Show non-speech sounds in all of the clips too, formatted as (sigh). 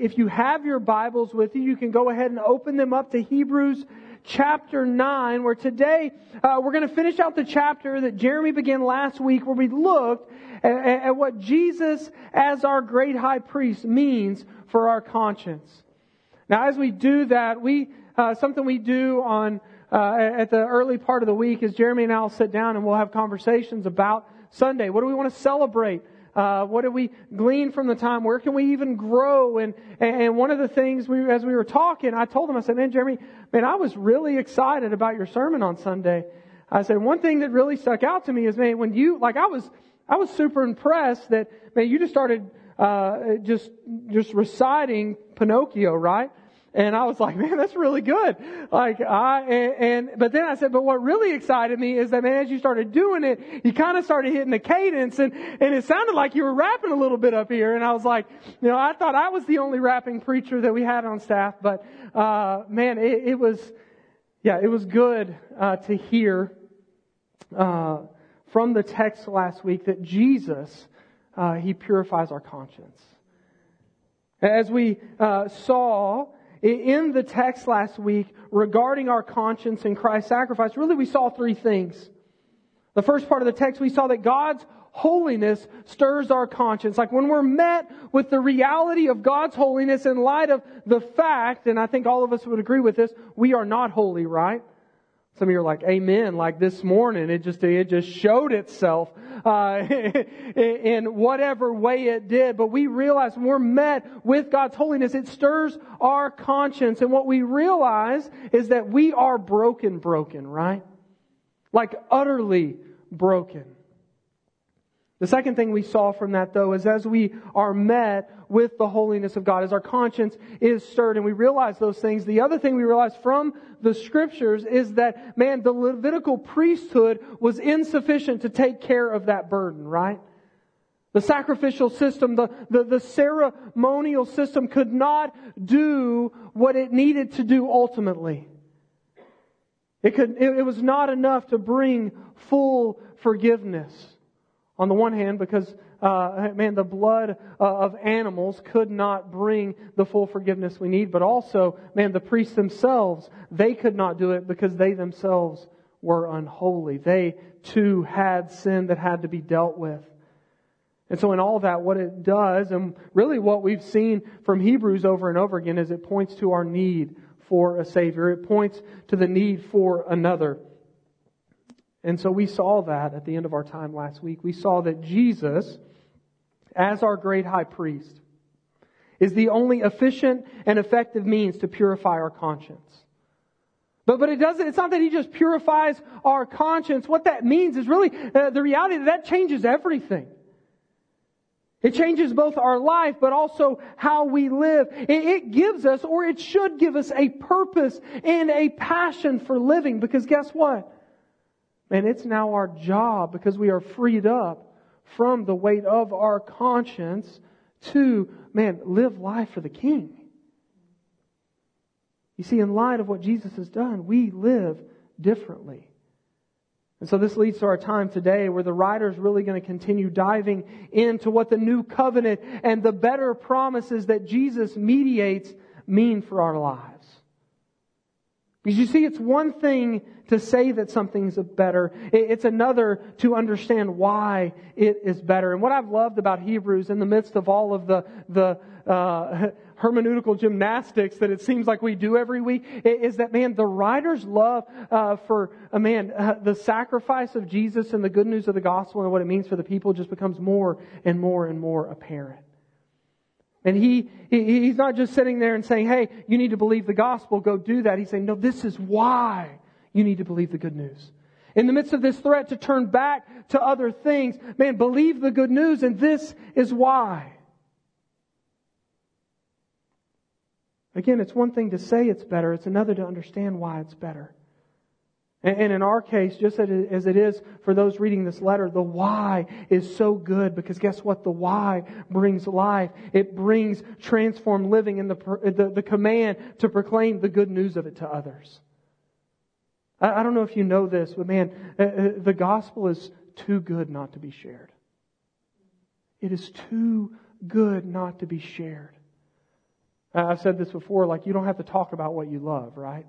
if you have your Bibles with you, you can go ahead and open them up to Hebrews chapter 9, where today uh, we're going to finish out the chapter that Jeremy began last week, where we looked at, at what Jesus as our great high priest means for our conscience. Now, as we do that, we uh, something we do on uh, at the early part of the week is Jeremy and I will sit down and we'll have conversations about Sunday. What do we want to celebrate? Uh, what do we glean from the time? Where can we even grow? And and one of the things we, as we were talking, I told him, I said, man, Jeremy, man, I was really excited about your sermon on Sunday. I said, one thing that really stuck out to me is, man, when you, like, I was, I was super impressed that, man, you just started, uh, just, just reciting Pinocchio, right? And I was like, man, that's really good. Like, I, and, and, but then I said, but what really excited me is that, man, as you started doing it, you kind of started hitting the cadence and, and it sounded like you were rapping a little bit up here. And I was like, you know, I thought I was the only rapping preacher that we had on staff, but, uh, man, it, it was, yeah, it was good, uh, to hear, uh, from the text last week that Jesus, uh, He purifies our conscience. As we, uh, saw, in the text last week regarding our conscience and Christ's sacrifice, really we saw three things. The first part of the text, we saw that God's holiness stirs our conscience. Like when we're met with the reality of God's holiness in light of the fact, and I think all of us would agree with this, we are not holy, right? Some of you are like, amen, like this morning, it just, it just showed itself, uh, (laughs) in whatever way it did. But we realize when we're met with God's holiness, it stirs our conscience. And what we realize is that we are broken, broken, right? Like utterly broken. The second thing we saw from that though is as we are met with the holiness of God, as our conscience is stirred and we realize those things, the other thing we realize from the scriptures is that, man, the Levitical priesthood was insufficient to take care of that burden, right? The sacrificial system, the, the, the ceremonial system could not do what it needed to do ultimately. It could, it, it was not enough to bring full forgiveness. On the one hand, because, uh, man, the blood uh, of animals could not bring the full forgiveness we need, but also, man, the priests themselves, they could not do it because they themselves were unholy. They too had sin that had to be dealt with. And so in all that, what it does, and really what we've seen from Hebrews over and over again, is it points to our need for a Savior. It points to the need for another. And so we saw that at the end of our time last week. We saw that Jesus, as our great high priest, is the only efficient and effective means to purify our conscience. But, but it doesn't, it's not that he just purifies our conscience. What that means is really uh, the reality that that changes everything. It changes both our life, but also how we live. It, it gives us, or it should give us, a purpose and a passion for living. Because guess what? And it's now our job because we are freed up from the weight of our conscience to, man, live life for the King. You see, in light of what Jesus has done, we live differently. And so this leads to our time today where the writer is really going to continue diving into what the new covenant and the better promises that Jesus mediates mean for our lives. Because you see, it's one thing to say that something's better. It's another to understand why it is better. And what I've loved about Hebrews in the midst of all of the, the, uh, (laughs) hermeneutical gymnastics that it seems like we do every week is that man the writer's love uh, for a uh, man uh, the sacrifice of jesus and the good news of the gospel and what it means for the people just becomes more and more and more apparent and he, he, he's not just sitting there and saying, hey, you need to believe the gospel, go do that. He's saying, no, this is why you need to believe the good news. In the midst of this threat to turn back to other things, man, believe the good news, and this is why. Again, it's one thing to say it's better, it's another to understand why it's better. And in our case, just as it is for those reading this letter, the why is so good because guess what? The why brings life. It brings transformed living and the, the, the command to proclaim the good news of it to others. I, I don't know if you know this, but man, uh, uh, the gospel is too good not to be shared. It is too good not to be shared. I've said this before, like you don't have to talk about what you love, right?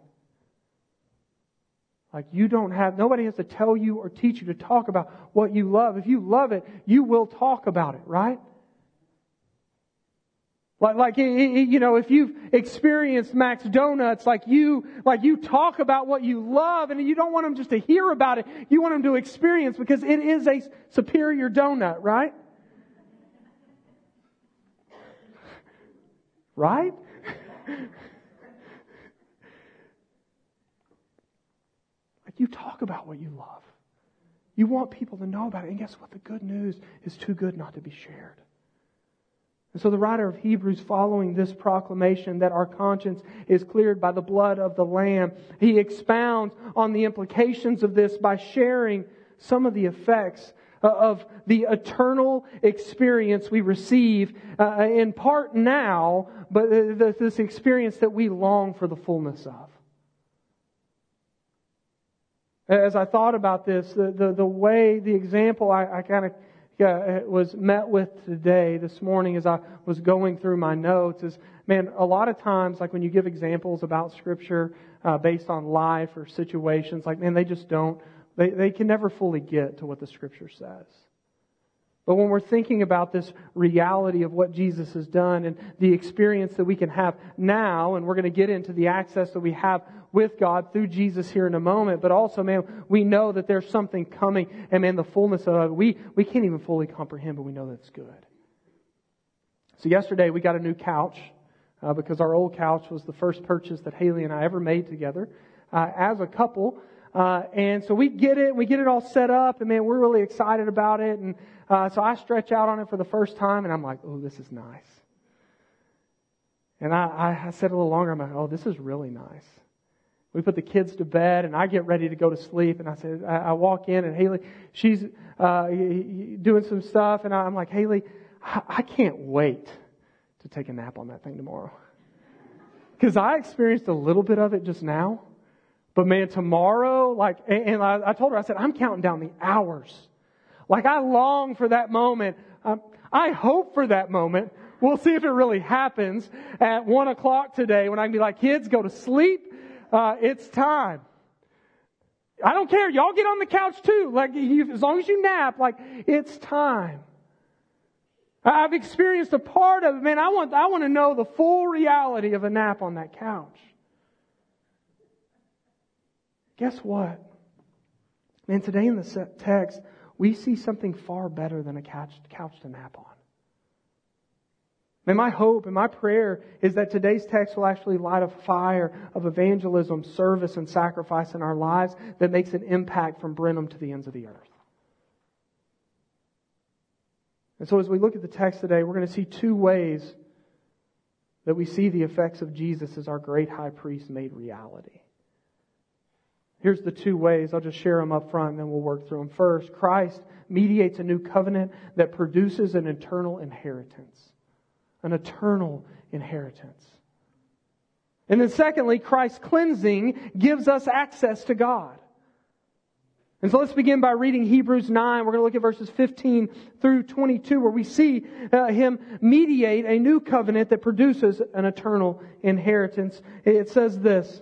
Like you don't have, nobody has to tell you or teach you to talk about what you love. If you love it, you will talk about it, right? Like, like, you know, if you've experienced Max Donuts, like you, like you talk about what you love and you don't want them just to hear about it. You want them to experience because it is a superior donut, right? (laughs) Right? (laughs) you talk about what you love. You want people to know about it. And guess what? The good news is too good not to be shared. And so the writer of Hebrews, following this proclamation that our conscience is cleared by the blood of the Lamb, he expounds on the implications of this by sharing some of the effects uh, of the eternal experience we receive uh, in part now, but this experience that we long for the fullness of. As I thought about this, the, the, the way, the example I, I kind of uh, was met with today, this morning, as I was going through my notes, is man, a lot of times, like when you give examples about Scripture uh, based on life or situations, like, man, they just don't, they, they can never fully get to what the Scripture says. But when we're thinking about this reality of what Jesus has done and the experience that we can have now, and we're going to get into the access that we have with God through Jesus here in a moment, but also, man, we know that there's something coming, and man, the fullness of it, we, we can't even fully comprehend, but we know that's good. So yesterday we got a new couch, uh, because our old couch was the first purchase that Haley and I ever made together, uh, as a couple. Uh, and so we get it, we get it all set up, and man, we're really excited about it. And uh, so I stretch out on it for the first time, and I'm like, oh, this is nice. And I, I said a little longer, I'm like, oh, this is really nice. We put the kids to bed, and I get ready to go to sleep. And I said, I, I walk in, and Haley, she's uh, doing some stuff, and I'm like, Haley, I, I can't wait to take a nap on that thing tomorrow. Because I experienced a little bit of it just now. But man, tomorrow, like, and I, told her, I said, I'm counting down the hours. Like, I long for that moment. Um, I hope for that moment. We'll see if it really happens at one o'clock today when I can be like, kids, go to sleep. Uh, it's time. I don't care. Y'all get on the couch too. Like, you, as long as you nap, like, it's time. I've experienced a part of it. Man, I want, I want to know the full reality of a nap on that couch. Guess what? Man, today in the text, we see something far better than a couch, couch to nap on. And my hope and my prayer is that today's text will actually light a fire of evangelism, service, and sacrifice in our lives that makes an impact from Brenham to the ends of the earth. And so as we look at the text today, we're going to see two ways that we see the effects of Jesus as our great high priest made reality. Here's the two ways. I'll just share them up front and then we'll work through them. First, Christ mediates a new covenant that produces an eternal inheritance. An eternal inheritance. And then secondly, Christ's cleansing gives us access to God. And so let's begin by reading Hebrews 9. We're going to look at verses 15 through 22 where we see uh, him mediate a new covenant that produces an eternal inheritance. It says this,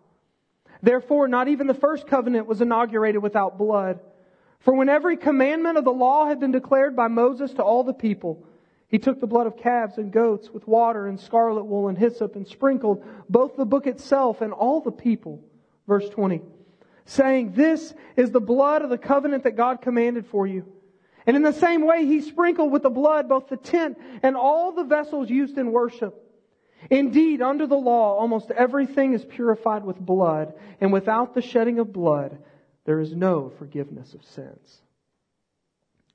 Therefore, not even the first covenant was inaugurated without blood. For when every commandment of the law had been declared by Moses to all the people, he took the blood of calves and goats with water and scarlet wool and hyssop and sprinkled both the book itself and all the people. Verse 20. Saying, This is the blood of the covenant that God commanded for you. And in the same way, he sprinkled with the blood both the tent and all the vessels used in worship. Indeed, under the law, almost everything is purified with blood, and without the shedding of blood, there is no forgiveness of sins.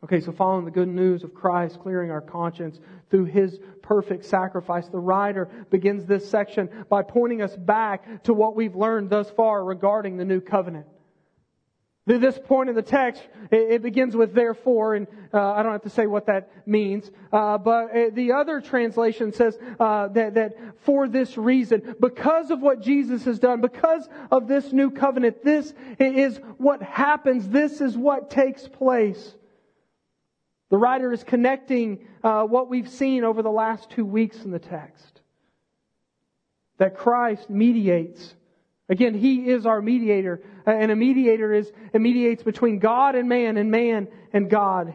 Okay, so following the good news of Christ, clearing our conscience through His perfect sacrifice, the writer begins this section by pointing us back to what we've learned thus far regarding the new covenant. This point in the text, it begins with therefore, and uh, I don't have to say what that means, uh, but uh, the other translation says uh, that, that for this reason, because of what Jesus has done, because of this new covenant, this is what happens, this is what takes place. The writer is connecting uh, what we've seen over the last two weeks in the text. That Christ mediates. Again, He is our mediator. Uh, and a mediator is, it mediates between God and man and man and God.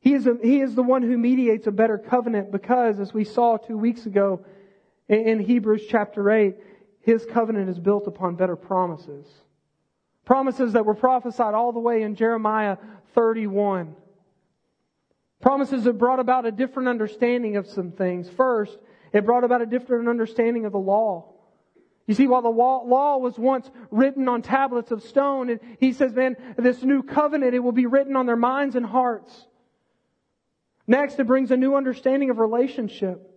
He is, a, he is the one who mediates a better covenant because, as we saw two weeks ago in, in Hebrews chapter 8, His covenant is built upon better promises. Promises that were prophesied all the way in Jeremiah 31. Promises that brought about a different understanding of some things. First, it brought about a different understanding of the law. You see, while the law was once written on tablets of stone, and he says, man, this new covenant, it will be written on their minds and hearts. Next, it brings a new understanding of relationship.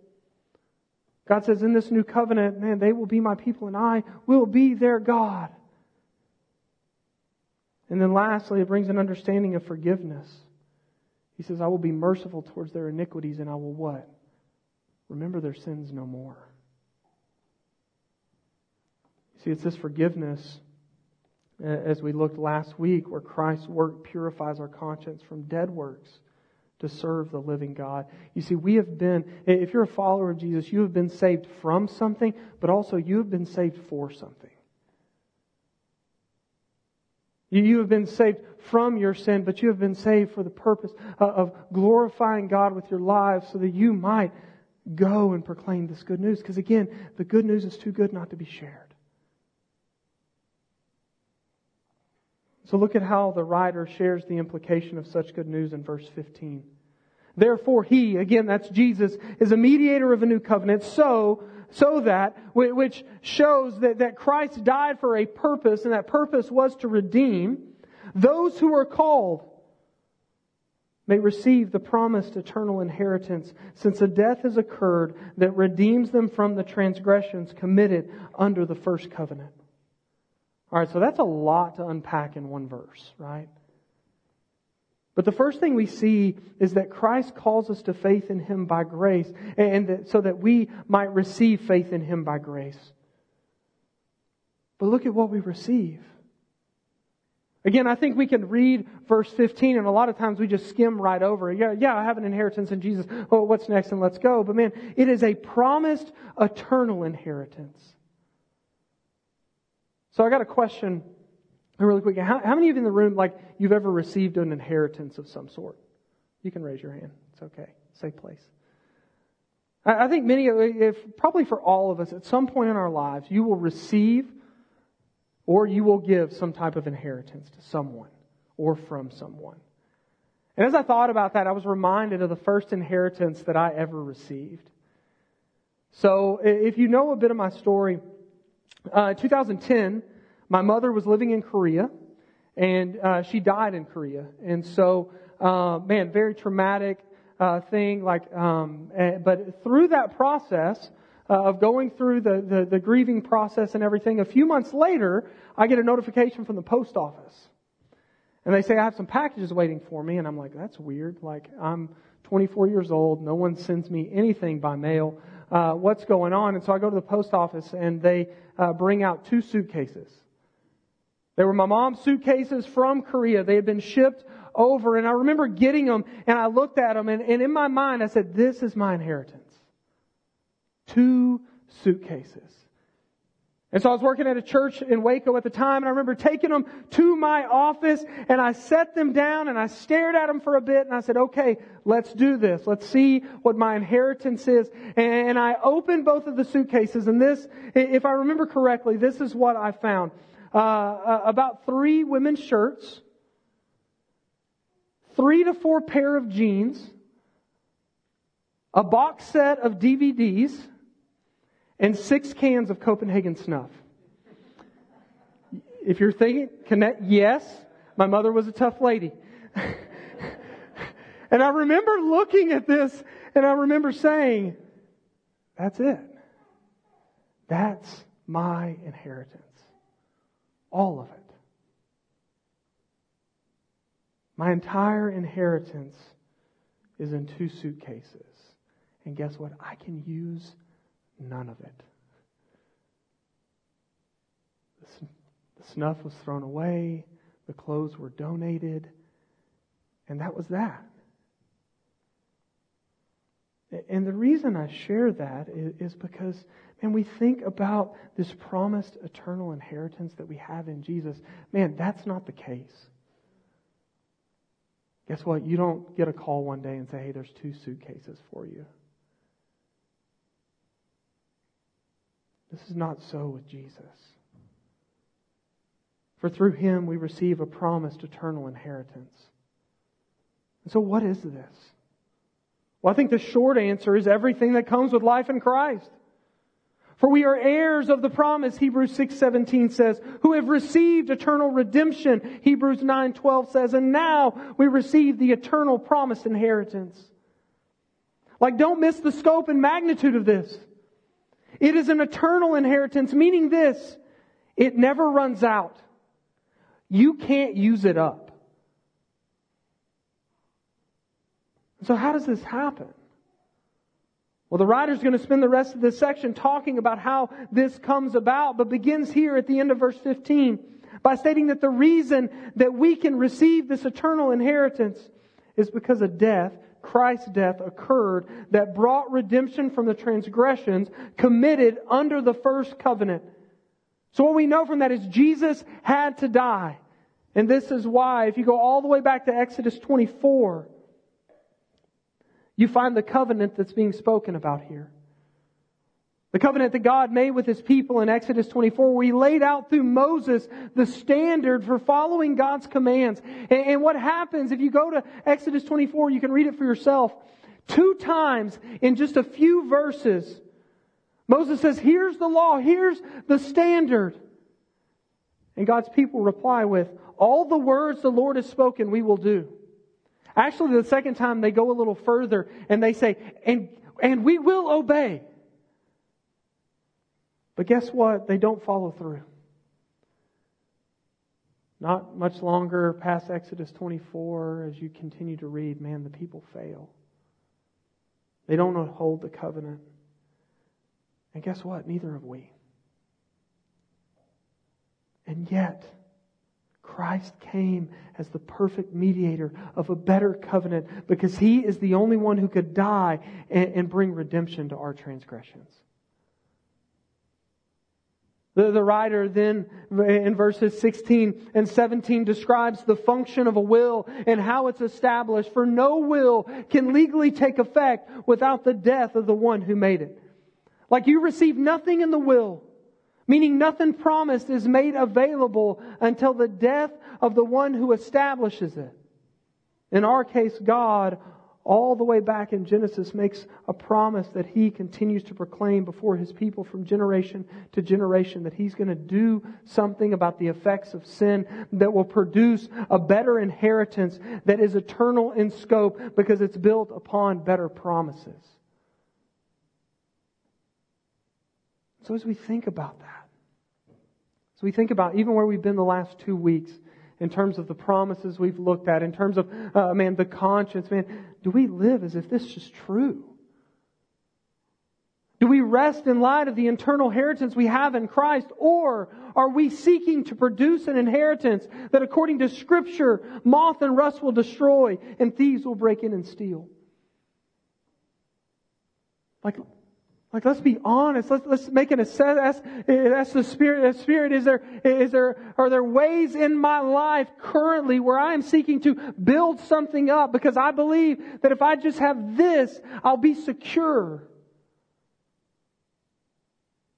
God says, in this new covenant, man, they will be my people and I will be their God. And then lastly, it brings an understanding of forgiveness. He says, I will be merciful towards their iniquities and I will what? Remember their sins no more. See, it's this forgiveness, as we looked last week, where Christ's work purifies our conscience from dead works to serve the living God. You see, we have been, if you're a follower of Jesus, you have been saved from something, but also you have been saved for something. You have been saved from your sin, but you have been saved for the purpose uh, of glorifying God with your lives so that you might go and proclaim this good news. Because again, the good news is too good not to be shared. So look at how the writer shares the implication of such good news in verse 15. Therefore, he, again, that's Jesus, is a mediator of a new covenant, so so that, which shows that, that Christ died for a purpose, and that purpose was to redeem those who are called may receive the promised eternal inheritance, since a death has occurred that redeems them from the transgressions committed under the first covenant. All right, so that's a lot to unpack in one verse, right? But the first thing we see is that Christ calls us to faith in Him by grace, and that, so that we might receive faith in Him by grace. But look at what we receive. Again, I think we can read verse 15, and a lot of times we just skim right over. Yeah, yeah, I have an inheritance in Jesus. Oh, what's next? And let's go. But man, it is a promised eternal inheritance. So I got a question really quick. How, how many of you in the room, like, you've ever received an inheritance of some sort? You can raise your hand. It's okay. Safe place. I, I think many, if probably for all of us, at some point in our lives, you will receive or you will give some type of inheritance to someone or from someone. And as I thought about that, I was reminded of the first inheritance that I ever received. So, if you know a bit of my story, uh, 2010, my mother was living in Korea, and uh, she died in Korea. And so, uh, man, very traumatic uh, thing. Like, um, eh, but through that process uh, of going through the, the the grieving process and everything, a few months later, I get a notification from the post office, and they say I have some packages waiting for me, and I'm like, that's weird. Like, I'm 24 years old. No one sends me anything by mail. Uh, what's going on? And so I go to the post office, and they uh, bring out two suitcases. They were my mom's suitcases from Korea. They had been shipped over, and I remember getting them, and I looked at them, and, and in my mind, I said, This is my inheritance. Two suitcases. And so I was working at a church in Waco at the time, and I remember taking them to my office, and I set them down, and I stared at them for a bit, and I said, okay, let's do this. Let's see what my inheritance is. And I opened both of the suitcases, and this, if I remember correctly, this is what I found uh, uh, about three women's shirts, three to four pair of jeans, a box set of DVDs, and six cans of Copenhagen snuff. If you're thinking, connect, yes, my mother was a tough lady. (laughs) And I remember looking at this and I remember saying, that's it. That's my inheritance. All of it. My entire inheritance is in two suitcases. And guess what? I can use none of it. The snuff was thrown away, the clothes were donated, and that was that. And the reason I share that is because, man, we think about this promised eternal inheritance that we have in Jesus. Man, that's not the case. Guess what? You don't get a call one day and say, hey, there's two suitcases for you. This is not so with Jesus. For through him we receive a promised eternal inheritance. And so, what is this? Well, I think the short answer is everything that comes with life in Christ. For we are heirs of the promise, Hebrews 6:17 says, who have received eternal redemption, Hebrews 9:12 says, and now we receive the eternal promised inheritance. Like don't miss the scope and magnitude of this. It is an eternal inheritance, meaning this, it never runs out. You can't use it up. So how does this happen? Well, the writer's going to spend the rest of this section talking about how this comes about, but begins here at the end of verse 15 by stating that the reason that we can receive this eternal inheritance is because of death, Christ's death occurred that brought redemption from the transgressions committed under the first covenant. So what we know from that is Jesus had to die. And this is why, if you go all the way back to Exodus 24, you find the covenant that's being spoken about here. The covenant that God made with His people in Exodus 24, where He laid out through Moses the standard for following God's commands. And, what happens if you go to Exodus 24, you can read it for yourself. Two times in just a few verses, Moses says, here's the law, here's the standard. And God's people reply with, all the words the Lord has spoken, we will do. Actually, the second time they go a little further and they say, and, and we will obey. But guess what? They don't follow through. Not much longer past Exodus 24, as you continue to read, man, the people fail. They don't hold the covenant. And guess what? Neither have we. And yet, Christ came as the perfect mediator of a better covenant because he is the only one who could die and, and bring redemption to our transgressions. The, the writer then in verses 16 and 17 describes the function of a will and how it's established. For no will can legally take effect without the death of the one who made it. Like you receive nothing in the will, meaning nothing promised is made available until the death of the one who establishes it. In our case, God all the way back in Genesis makes a promise that he continues to proclaim before his people from generation to generation that he's going to do something about the effects of sin that will produce a better inheritance that is eternal in scope because it's built upon better promises. So as we think about that, as we think about even where we've been the last two weeks, in terms of the promises we've looked at, in terms of, uh, man, the conscience, man, do we live as if this is true? Do we rest in light of the internal inheritance we have in Christ, or are we seeking to produce an inheritance that according to Scripture, moth and rust will destroy and thieves will break in and steal? Like, like, let's be honest. Let's, let's make an assess. That's the spirit. The spirit is there. Is there? Are there ways in my life currently where I am seeking to build something up because I believe that if I just have this, I'll be secure.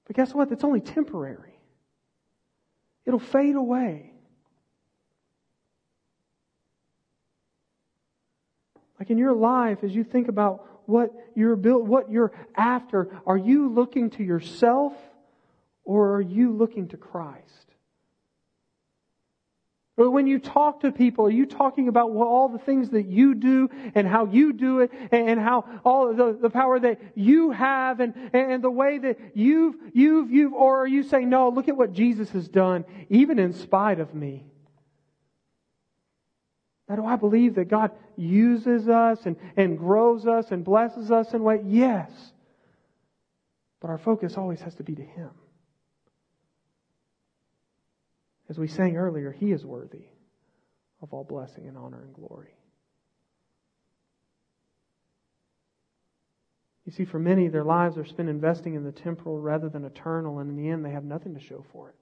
But guess what? That's only temporary. It'll fade away. Like in your life, as you think about what you're built, what you're after, are you looking to yourself or are you looking to Christ? But when you talk to people, are you talking about all the things that you do and how you do it and how all the, the power that you have and, and the way that you've, you've, you've, or are you saying, no, look at what Jesus has done, even in spite of me? Now, do I believe that God uses us and, and grows us and blesses us in way? Yes. But our focus always has to be to Him. As we sang earlier, He is worthy of all blessing and honor and glory. You see, for many, their lives are spent investing in the temporal rather than eternal, and in the end, they have nothing to show for it.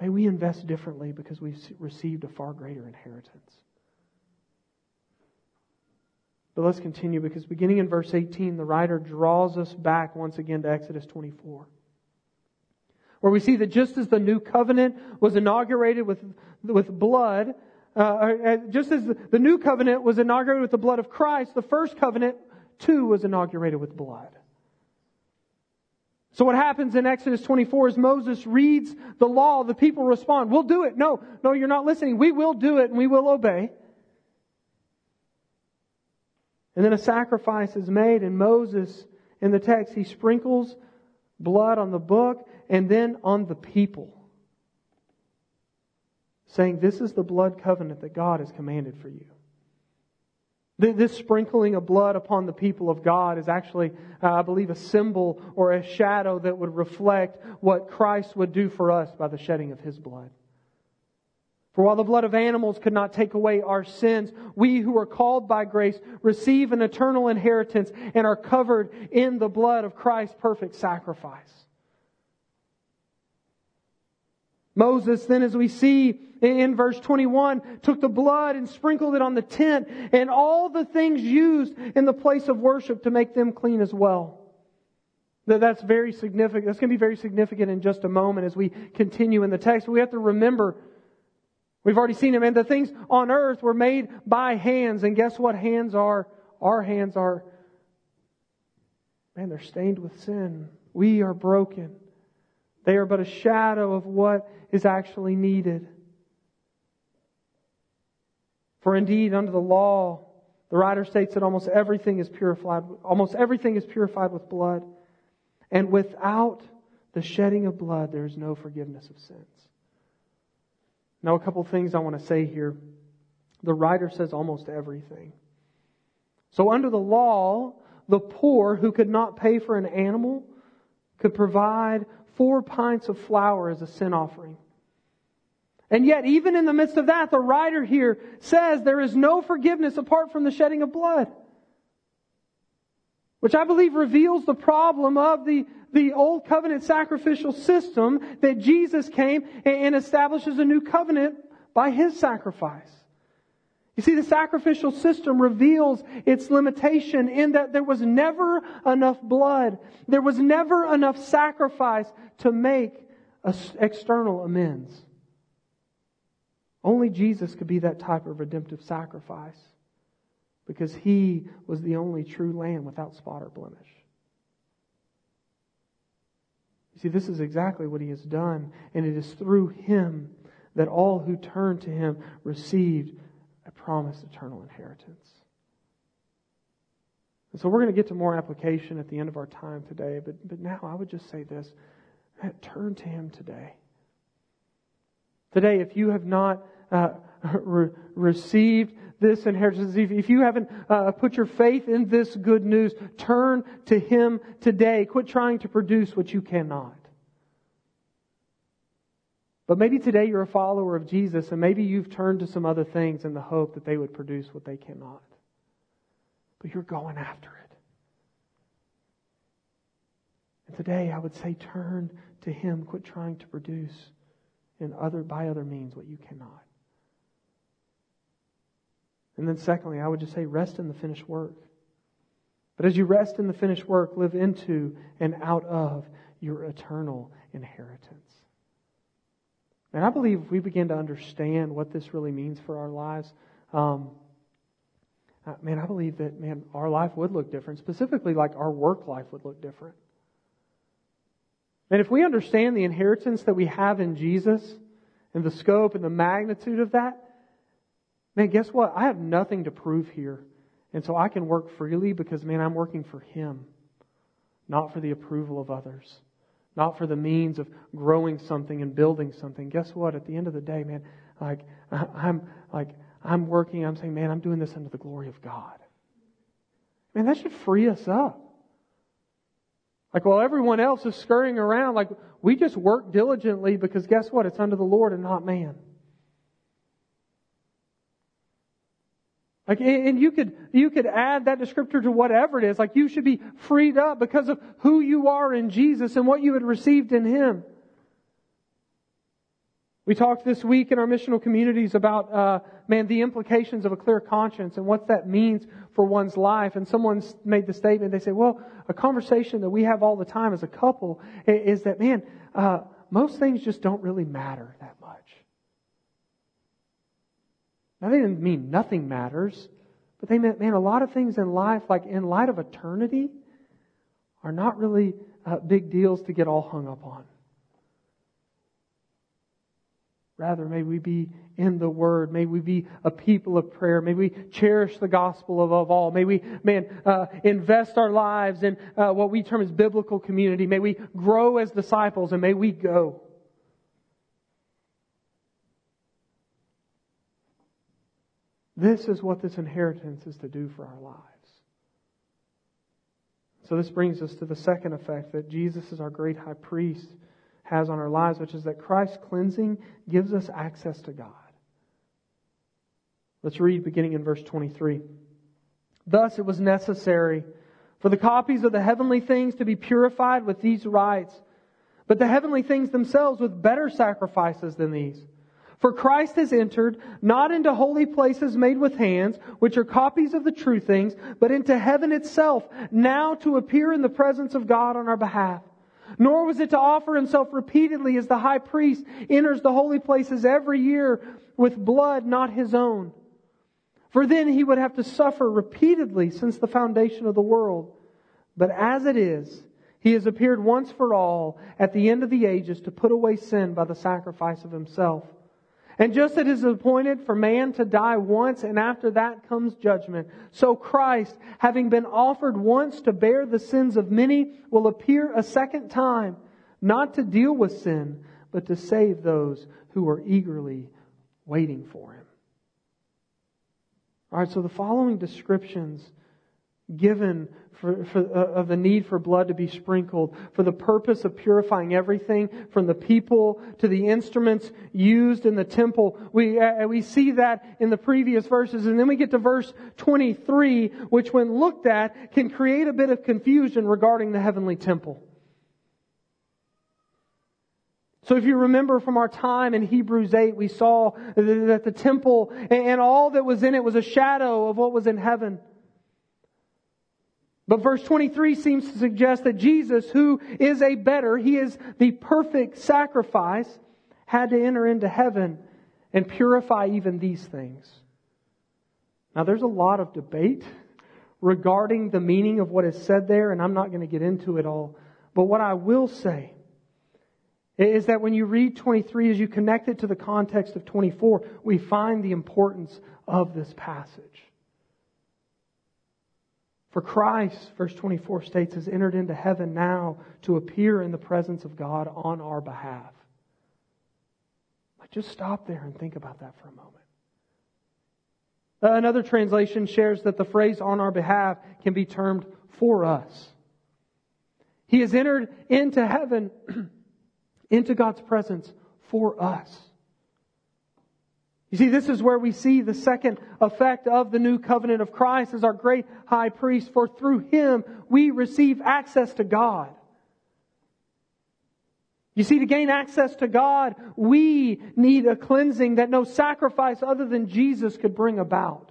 May we invest differently because we've received a far greater inheritance. But let's continue because beginning in verse 18, the writer draws us back once again to Exodus 24 where we see that just as the new covenant was inaugurated with, with blood, uh, uh, just as the new covenant was inaugurated with the blood of Christ, the first covenant too was inaugurated with blood. So what happens in Exodus 24 is Moses reads the law, the people respond, we'll do it. No, no, you're not listening. We will do it and we will obey. And then a sacrifice is made and Moses, in the text, he sprinkles blood on the book and then on the people, saying, This is the blood covenant that God has commanded for you. This sprinkling of blood upon the people of God is actually, uh, I believe, a symbol or a shadow that would reflect what Christ would do for us by the shedding of his blood. For while the blood of animals could not take away our sins, we who are called by grace receive an eternal inheritance and are covered in the blood of Christ's perfect sacrifice. Moses, then, as we see in verse 21, took the blood and sprinkled it on the tent and all the things used in the place of worship to make them clean as well. That's very significant. That's going to be very significant in just a moment as we continue in the text. We have to remember, we've already seen it, man, the things on earth were made by hands. And guess what hands are? Our hands are, man, they're stained with sin. We are broken. They are but a shadow of what is actually needed. For indeed, under the law, the writer states that almost everything is purified, almost everything is purified with blood. And without the shedding of blood, there is no forgiveness of sins. Now, a couple of things I want to say here. The writer says almost everything. So, under the law, the poor who could not pay for an animal could provide four pints of flour as a sin offering. And yet, even in the midst of that, the writer here says there is no forgiveness apart from the shedding of blood. Which I believe reveals the problem of the, the old covenant sacrificial system that Jesus came and establishes a new covenant by his sacrifice. You see, the sacrificial system reveals its limitation in that there was never enough blood. There was never enough sacrifice to make external amends. Only Jesus could be that type of redemptive sacrifice because he was the only true lamb without spot or blemish. You see, this is exactly what he has done, and it is through him that all who turn to him received promised eternal inheritance. And so we're going to get to more application at the end of our time today, but, but now I would just say this turn to Him today. Today, if you have not uh, (laughs) re- received this inheritance, if, you haven't uh, put your faith in this good news, turn to Him today. Quit trying to produce what you cannot. But maybe today you're a follower of Jesus and maybe you've turned to some other things in the hope that they would produce what they cannot. But you're going after it. And today I would say turn to Him. Quit trying to produce in other, by other means what you cannot. And then secondly, I would just say rest in the finished work. But as you rest in the finished work, live into and out of your eternal inheritance. And I believe we begin to understand what this really means for our lives, um, uh, man, I believe that, man, our life would look different. Specifically, like our work life would look different. And if we understand the inheritance that we have in Jesus, and the scope and the magnitude of that, man, guess what? I have nothing to prove here. And so I can work freely because, man, I'm working for Him, not for the approval of others, not for the means of growing something and building something. Guess what? At the end of the day, man, like, (laughs) I'm, like, I'm working, I'm saying, man, I'm doing this under the glory of God. Man, that should free us up. Like while everyone else is scurrying around, like we just work diligently because guess what? It's under the Lord and not man. Like, and you could, you could add that descriptor to whatever it is. Like you should be freed up because of who you are in Jesus and what you had received in Him. We talked this week in our missional communities about, uh, man, the implications of a clear conscience and what that means for one's life. And someone made the statement, they say, well, a conversation that we have all the time as a couple is that, man, uh, most things just don't really matter that much. Now, they didn't mean nothing matters, but they meant, man, a lot of things in life, like in light of eternity, are not really uh, big deals to get all hung up on. Rather, may we be in the Word. May we be a people of prayer. May we cherish the gospel above all. May we, man, uh, invest our lives in uh, what we term as biblical community. May we grow as disciples and may we go. This is what this inheritance is to do for our lives. So this brings us to the second effect that Jesus is our great high priest has on our lives, which is that Christ's cleansing gives us access to God. Let's read beginning in verse 23. Thus it was necessary for the copies of the heavenly things to be purified with these rites, but the heavenly things themselves with better sacrifices than these. For Christ has entered not into holy places made with hands, which are copies of the true things, but into heaven itself, now to appear in the presence of God on our behalf. Nor was it to offer himself repeatedly as the high priest enters the holy places every year with blood not his own. For then he would have to suffer repeatedly since the foundation of the world. But as it is, he has appeared once for all at the end of the ages to put away sin by the sacrifice of himself. And just as it is appointed for man to die once and after that comes judgment, so Christ, having been offered once to bear the sins of many, will appear a second time, not to deal with sin, but to save those who are eagerly waiting for him. All right, so the following descriptions given for, for, uh, of the need for blood to be sprinkled for the purpose of purifying everything from the people to the instruments used in the temple. We, uh, we see that in the previous verses. And then we get to verse 23, which when looked at can create a bit of confusion regarding the heavenly temple. So if you remember from our time in Hebrews 8, we saw that the temple and all that was in it was a shadow of what was in heaven. But verse 23 seems to suggest that Jesus, who is a better, he is the perfect sacrifice, had to enter into heaven and purify even these things. Now there's a lot of debate regarding the meaning of what is said there, and I'm not going to get into it all. But what I will say is that when you read 23, as you connect it to the context of 24, we find the importance of this passage. For Christ, verse 24 states, has entered into heaven now to appear in the presence of God on our behalf. Like, just stop there and think about that for a moment. Uh, another translation shares that the phrase on our behalf can be termed for us. He has entered into heaven, (clears throat) into God's presence for us. You see, this is where we see the second effect of the new covenant of Christ as our great high priest, for through him we receive access to God. You see, to gain access to God, we need a cleansing that no sacrifice other than Jesus could bring about.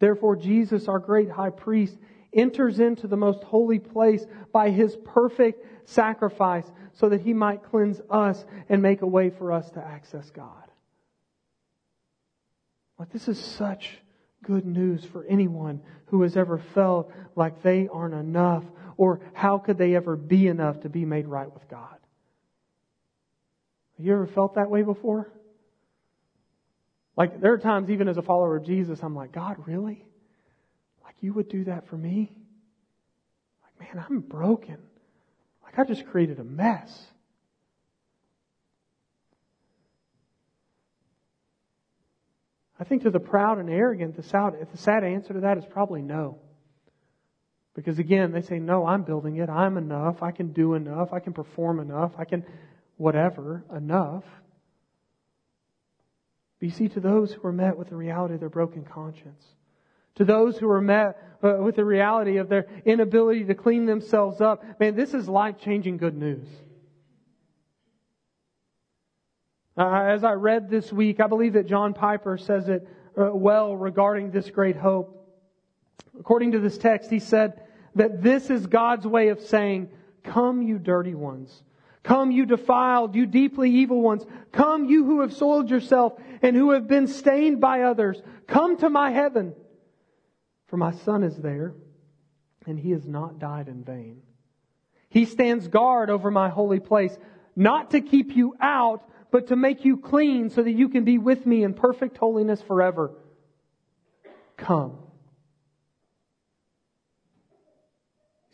Therefore, Jesus, our great high priest, enters into the most holy place by his perfect sacrifice so that he might cleanse us and make a way for us to access God. Like, this is such good news for anyone who has ever felt like they aren't enough or how could they ever be enough to be made right with God. Have you ever felt that way before? Like, there are times, even as a follower of Jesus, I'm like, God, really? You would do that for me? Like, man, I'm broken. Like, I just created a mess. I think to the proud and arrogant, the sad, the sad answer to that is probably no. Because again, they say, no, I'm building it. I'm enough. I can do enough. I can perform enough. I can whatever, enough. But you see, to those who are met with the reality of their broken conscience, to those who are met uh, with the reality of their inability to clean themselves up, man, this is life changing good news. Uh, as I read this week, I believe that John Piper says it uh, well regarding this great hope. According to this text, he said that this is God's way of saying, Come, you dirty ones. Come, you defiled, you deeply evil ones. Come, you who have soiled yourself and who have been stained by others. Come to my heaven. For my son is there, and he has not died in vain. He stands guard over my holy place, not to keep you out, but to make you clean so that you can be with me in perfect holiness forever. Come.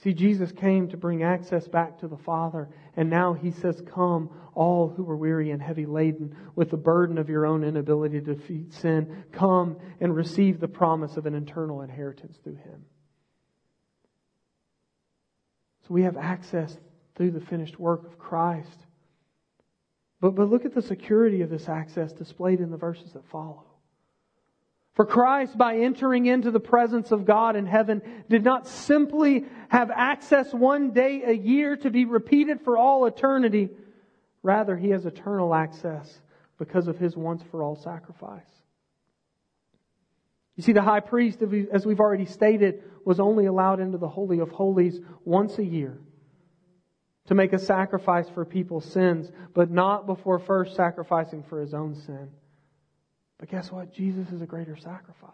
See, Jesus came to bring access back to the Father, and now he says, Come, all who are weary and heavy laden with the burden of your own inability to defeat sin. Come and receive the promise of an eternal inheritance through him. So we have access through the finished work of Christ. But, but look at the security of this access displayed in the verses that follow. For Christ, by entering into the presence of God in heaven, did not simply have access one day a year to be repeated for all eternity. Rather, he has eternal access because of his once for all sacrifice. You see, the high priest, as we've already stated, was only allowed into the Holy of Holies once a year to make a sacrifice for people's sins, but not before first sacrificing for his own sin. But guess what? Jesus is a greater sacrifice.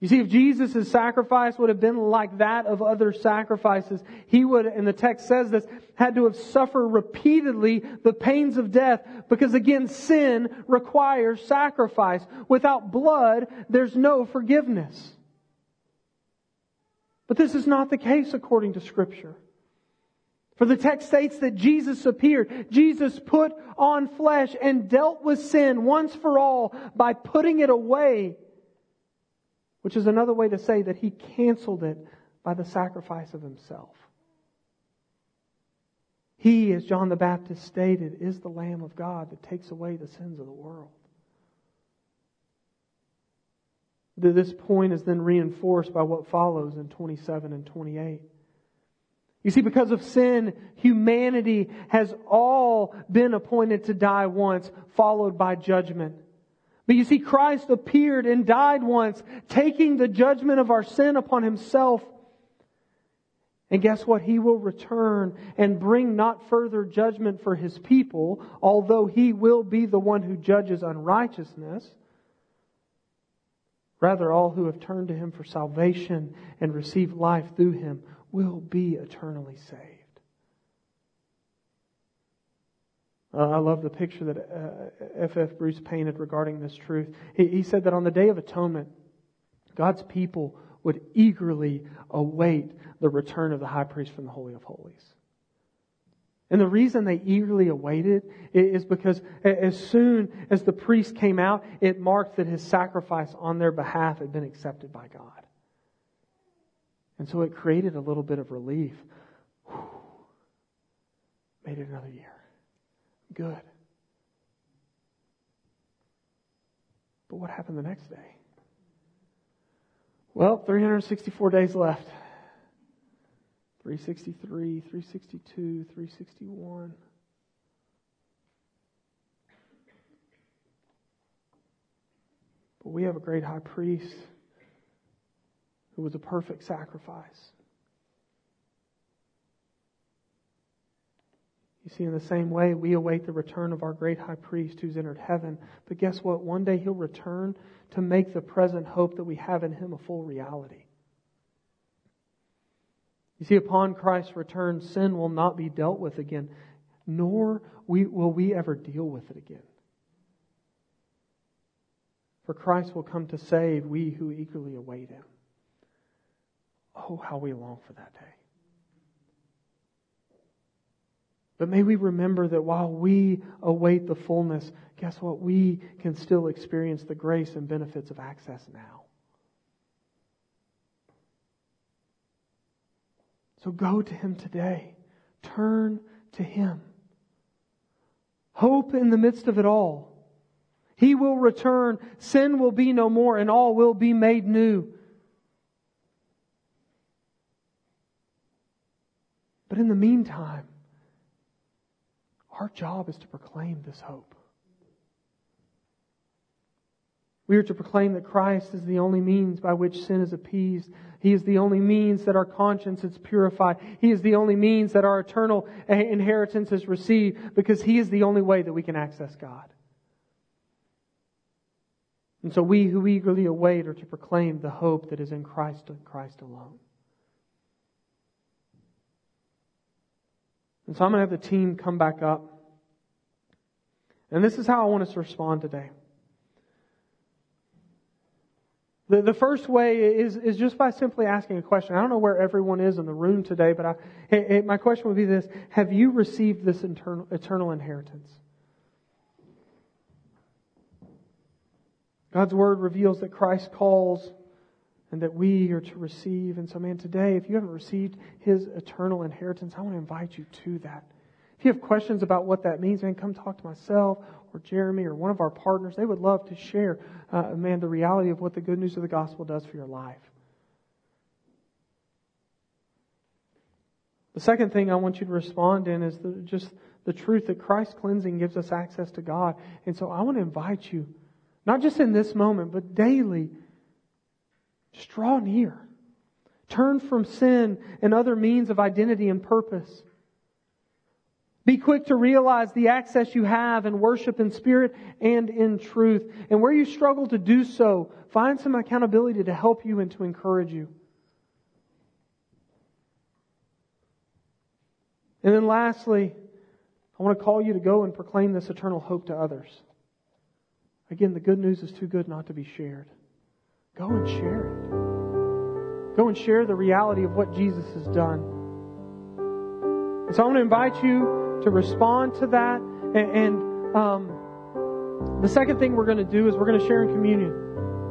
You see, if Jesus' sacrifice would have been like that of other sacrifices, he would, and the text says this, had to have suffered repeatedly the pains of death because again, sin requires sacrifice. Without blood, there's no forgiveness. But this is not the case according to Scripture. For the text states that Jesus appeared. Jesus put on flesh and dealt with sin once for all by putting it away, which is another way to say that he canceled it by the sacrifice of himself. He, as John the Baptist stated, is the Lamb of God that takes away the sins of the world. This point is then reinforced by what follows in 27 and 28. You see, because of sin, humanity has all been appointed to die once, followed by judgment. But you see, Christ appeared and died once, taking the judgment of our sin upon himself. And guess what? He will return and bring not further judgment for his people, although he will be the one who judges unrighteousness. Rather, all who have turned to him for salvation and receive life through him will be eternally saved. I love the picture that F.F. Uh, F. Bruce painted regarding this truth. He said that on the Day of Atonement, God's people would eagerly await the return of the high priest from the Holy of Holies. And the reason they eagerly awaited is because as soon as the priest came out, it marked that his sacrifice on their behalf had been accepted by God. And so it created a little bit of relief. Whew. Made it another year. Good. But what happened the next day? Well, 364 days left. 363, 362, 361. But we have a great high priest who was a perfect sacrifice. You see, in the same way, we await the return of our great high priest who's entered heaven. But guess what? One day he'll return to make the present hope that we have in him a full reality. You see, upon Christ's return, sin will not be dealt with again. nor will we ever deal with it again. For Christ will come to save we who eagerly await him. Oh, how we long for that day. But may we remember that while we await the fullness, guess what? We can still experience the grace and benefits of access now. So go to Him today. Turn to Him. Hope in the midst of it all. He will return. Sin will be no more and all will be made new. But in the meantime, our job is to proclaim this hope. We are to proclaim that Christ is the only means by which sin is appeased. He is the only means that our conscience is purified. He is the only means that our eternal inheritance is received because He is the only way that we can access God. And so we who eagerly await are to proclaim the hope that is in Christ and Christ alone. And so I'm going to have the team come back up. And this is how I want us to respond today. The, the first way is, is just by simply asking a question. I don't know where everyone is in the room today, but I, it, it, my question would be this Have you received this eternal, eternal inheritance? God's Word reveals that Christ calls and that we are to receive. And so, man, today, if you haven't received His eternal inheritance, I want to invite you to that. If you have questions about what that means, man, come talk to myself or Jeremy or one of our partners. They would love to share, uh, man, the reality of what the good news of the gospel does for your life. The second thing I want you to respond in is the, just the truth that Christ's cleansing gives us access to God. And so I want to invite you, not just in this moment, but daily, just draw near. Turn from sin and other means of identity and purpose. Be quick to realize the access you have in worship in spirit and in truth. And where you struggle to do so, find some accountability to help you and to encourage you. And then lastly, I want to call you to go and proclaim this eternal hope to others. Again, the good news is too good not to be shared. Go and share it. Go and share the reality of what Jesus has done. And so I want to invite you to respond to that. And, and um, the second thing we're going to do is we're going to share in communion.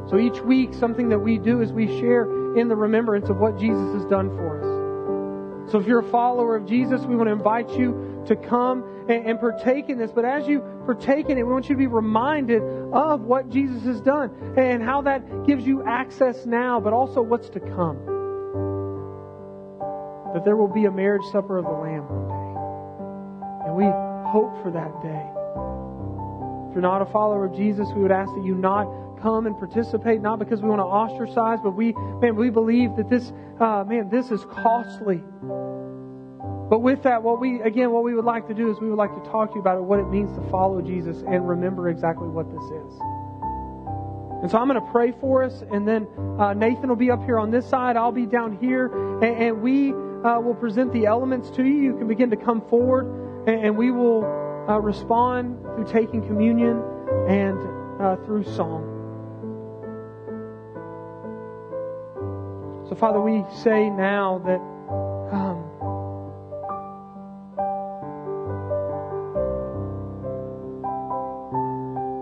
So each week, something that we do is we share in the remembrance of what Jesus has done for us. So if you're a follower of Jesus, we want to invite you to come and, and partake in this. But as you partake in it, we want you to be reminded of what Jesus has done and how that gives you access now, but also what's to come. That there will be a marriage supper of the Lamb one day. And we hope for that day. If you're not a follower of Jesus, we would ask that you not come and participate, not because we want to ostracize, but we, man, we believe that this, uh, man, this is costly. But with that, what we, again, what we would like to do is we would like to talk to you about what it means to follow Jesus and remember exactly what this is. And so I'm going to pray for us, and then uh, Nathan will be up here on this side. I'll be down here, and, and we uh, will present the elements to you. You can begin to come forward. And we will uh, respond through taking communion and uh, through song. So, Father, we say now that um,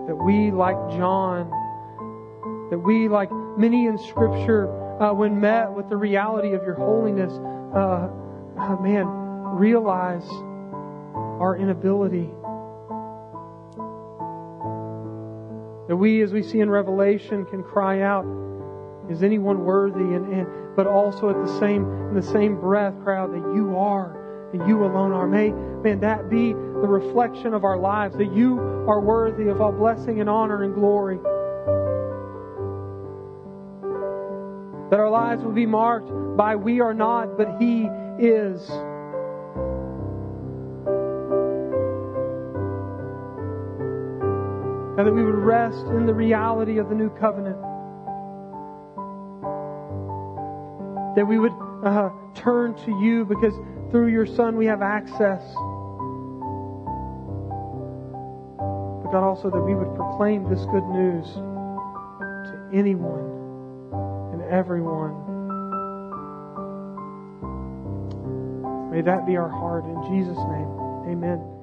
that we, like John, that we, like many in Scripture, uh, when met with the reality of your holiness, uh, uh man, realize our inability. That we, as we see in Revelation, can cry out, is anyone worthy? And, and but also at the same in the same breath cry out that you are and you alone are. May, may that be the reflection of our lives, that you are worthy of all blessing and honor and glory. That our lives will be marked by we are not, but He is. and that we would rest in the reality of the new covenant. that we would uh, turn to you because through your Son we have access. But God, also that we would proclaim this good news to anyone and everyone. May that be our heart. In Jesus' name, amen.